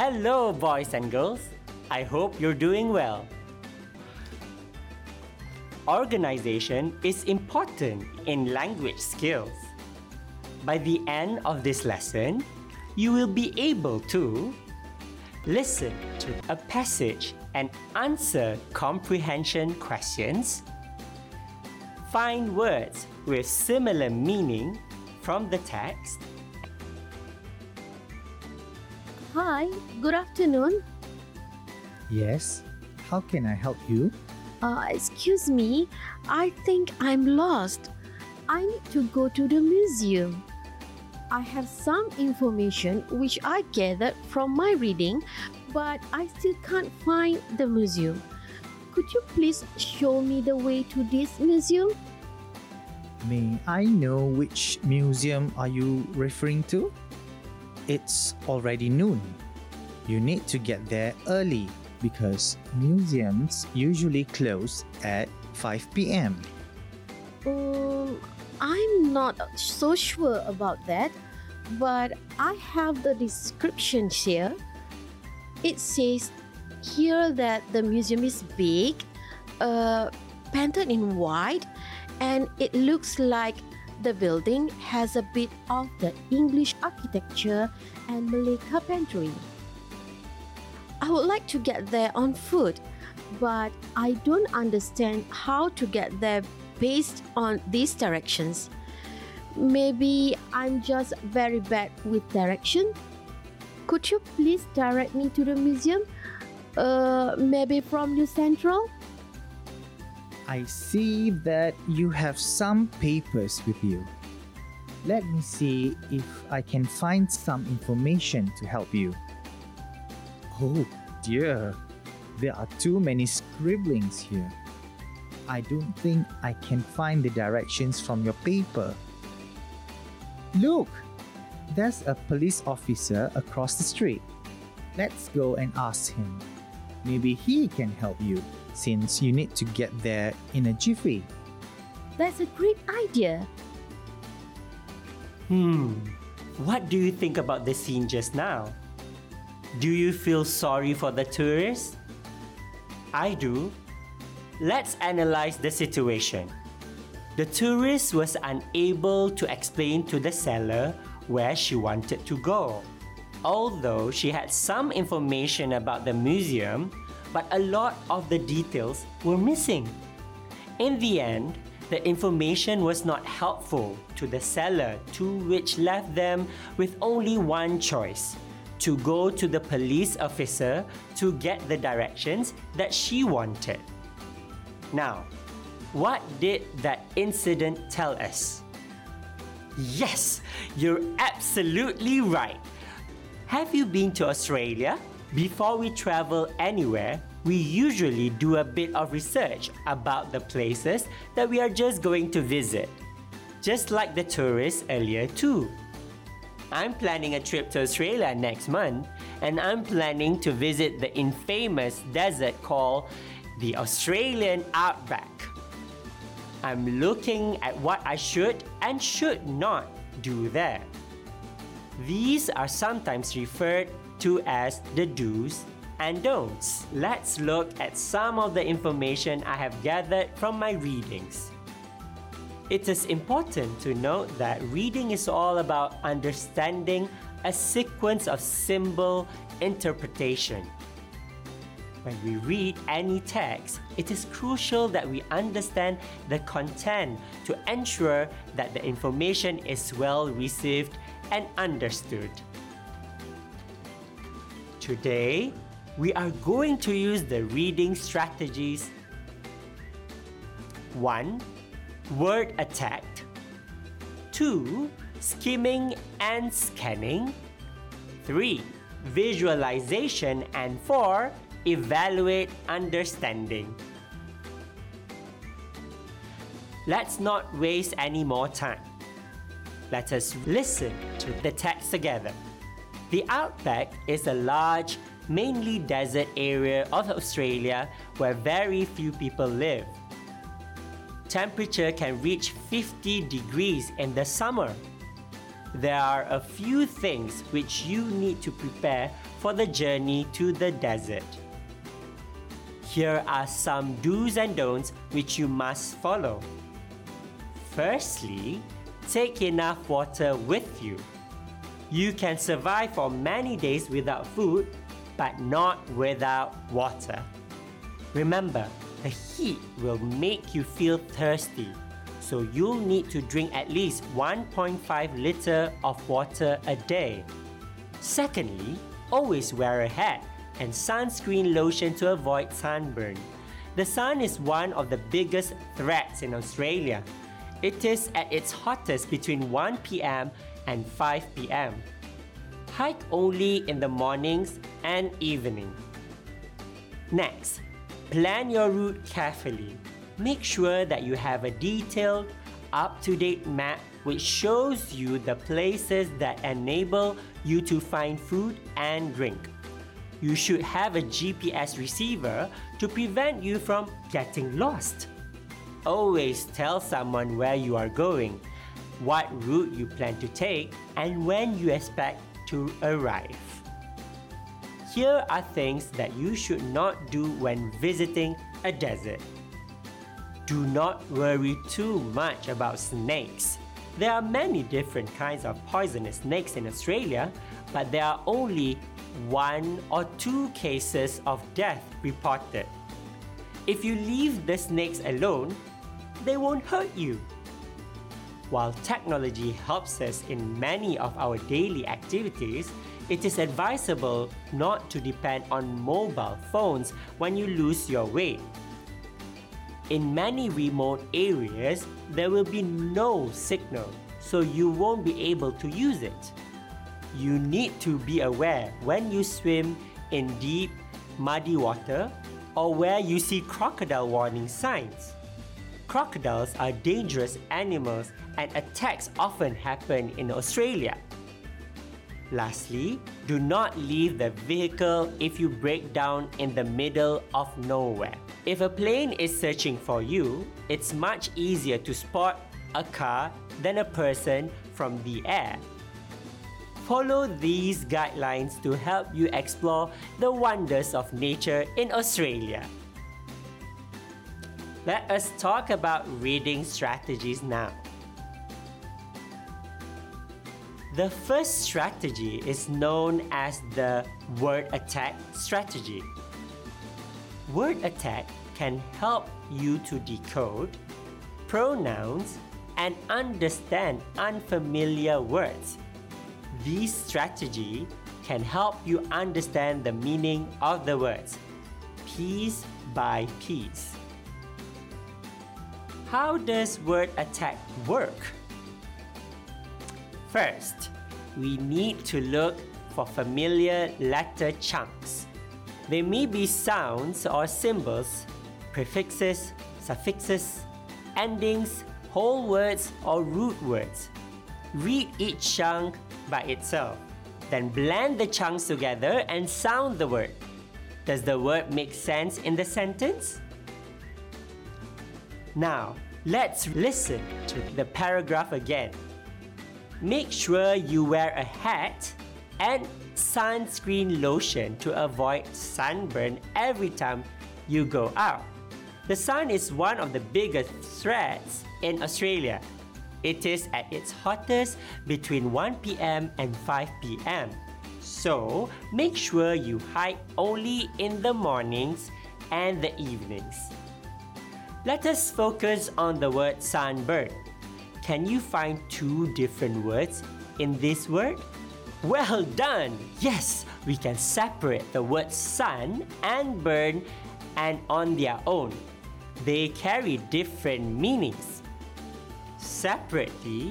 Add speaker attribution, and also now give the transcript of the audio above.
Speaker 1: Hello, boys and girls. I hope you're doing well. Organization is important in language skills. By the end of this lesson, you will be able to listen to a passage and answer comprehension questions, find words with similar meaning from the text,
Speaker 2: Hi, good afternoon.
Speaker 3: Yes, how can I help you?
Speaker 2: Uh, excuse me, I think I'm lost. I need to go to the museum. I have some information which I gathered from my reading, but I still can't find the museum. Could you please show me the way to this museum?
Speaker 3: May I know which museum are you referring to? It's already noon. You need to get there early because museums usually close at 5 p.m.
Speaker 2: Um, I'm not so sure about that, but I have the description here. It says here that the museum is big, uh, painted in white, and it looks like the building has a bit of the English architecture and Malay carpentry. I would like to get there on foot, but I don't understand how to get there based on these directions. Maybe I'm just very bad with direction. Could you please direct me to the museum? Uh, maybe from New Central?
Speaker 3: I see that you have some papers with you. Let me see if I can find some information to help you. Oh dear, there are too many scribblings here. I don't think I can find the directions from your paper. Look, there's a police officer across the street. Let's go and ask him. Maybe he can help you since you need to get there in a jiffy.
Speaker 2: That's a great idea.
Speaker 1: Hmm, what do you think about the scene just now? Do you feel sorry for the tourist? I do. Let's analyze the situation. The tourist was unable to explain to the seller where she wanted to go. Although she had some information about the museum, but a lot of the details were missing. In the end, the information was not helpful to the seller, to which left them with only one choice to go to the police officer to get the directions that she wanted. Now, what did that incident tell us? Yes, you're absolutely right. Have you been to Australia? Before we travel anywhere, we usually do a bit of research about the places that we are just going to visit. Just like the tourists earlier, too. I'm planning a trip to Australia next month, and I'm planning to visit the infamous desert called the Australian Outback. I'm looking at what I should and should not do there. These are sometimes referred to as the do's and don'ts. Let's look at some of the information I have gathered from my readings. It is important to note that reading is all about understanding a sequence of symbol interpretation. When we read any text, it is crucial that we understand the content to ensure that the information is well received and understood. Today, we are going to use the reading strategies 1. Word attack 2. Skimming and scanning 3. Visualization and 4. Evaluate understanding. Let's not waste any more time. Let us listen to the text together. The outback is a large, mainly desert area of Australia where very few people live. Temperature can reach 50 degrees in the summer. there are a few things which you need to prepare for the journey to the desert. Here are some do's and don'ts which you must follow. Firstly, take enough water with you. You can survive for many days without food, but not without water. Remember, the heat will make you feel thirsty, so you'll need to drink at least 1.5 liter of water a day. Secondly, always wear a hat and sunscreen lotion to avoid sunburn. The sun is one of the biggest threats in Australia. It is at its hottest between 1 pm and 5 pm. Hike only in the mornings and evening. Next, plan your route carefully. Make sure that you have a detailed, up to date map which shows you the places that enable you to find food and drink. You should have a GPS receiver to prevent you from getting lost. Always tell someone where you are going, what route you plan to take, and when you expect to arrive. Here are things that you should not do when visiting a desert. Do not worry too much about snakes. There are many different kinds of poisonous snakes in Australia, but there are only one or two cases of death reported. If you leave the snakes alone, they won't hurt you. While technology helps us in many of our daily activities, it is advisable not to depend on mobile phones when you lose your way. In many remote areas, there will be no signal, so you won't be able to use it. You need to be aware when you swim in deep, muddy water or where you see crocodile warning signs. Crocodiles are dangerous animals and attacks often happen in Australia. Lastly, do not leave the vehicle if you break down in the middle of nowhere. If a plane is searching for you, it's much easier to spot a car than a person from the air. Follow these guidelines to help you explore the wonders of nature in Australia. Let us talk about reading strategies now. The first strategy is known as the word attack strategy. Word attack can help you to decode pronouns and understand unfamiliar words. This strategy can help you understand the meaning of the words piece by piece. How does word attack work? First, we need to look for familiar letter chunks. They may be sounds or symbols, prefixes, suffixes, endings, whole words, or root words. Read each chunk by itself, then blend the chunks together and sound the word. Does the word make sense in the sentence? Now, let's listen to the paragraph again. Make sure you wear a hat and sunscreen lotion to avoid sunburn every time you go out. The sun is one of the biggest threats in Australia. It is at its hottest between 1 pm and 5 pm. So, make sure you hike only in the mornings and the evenings. Let us focus on the word sunburn. Can you find two different words in this word? Well done! Yes, we can separate the word sun and burn and on their own. They carry different meanings. Separately,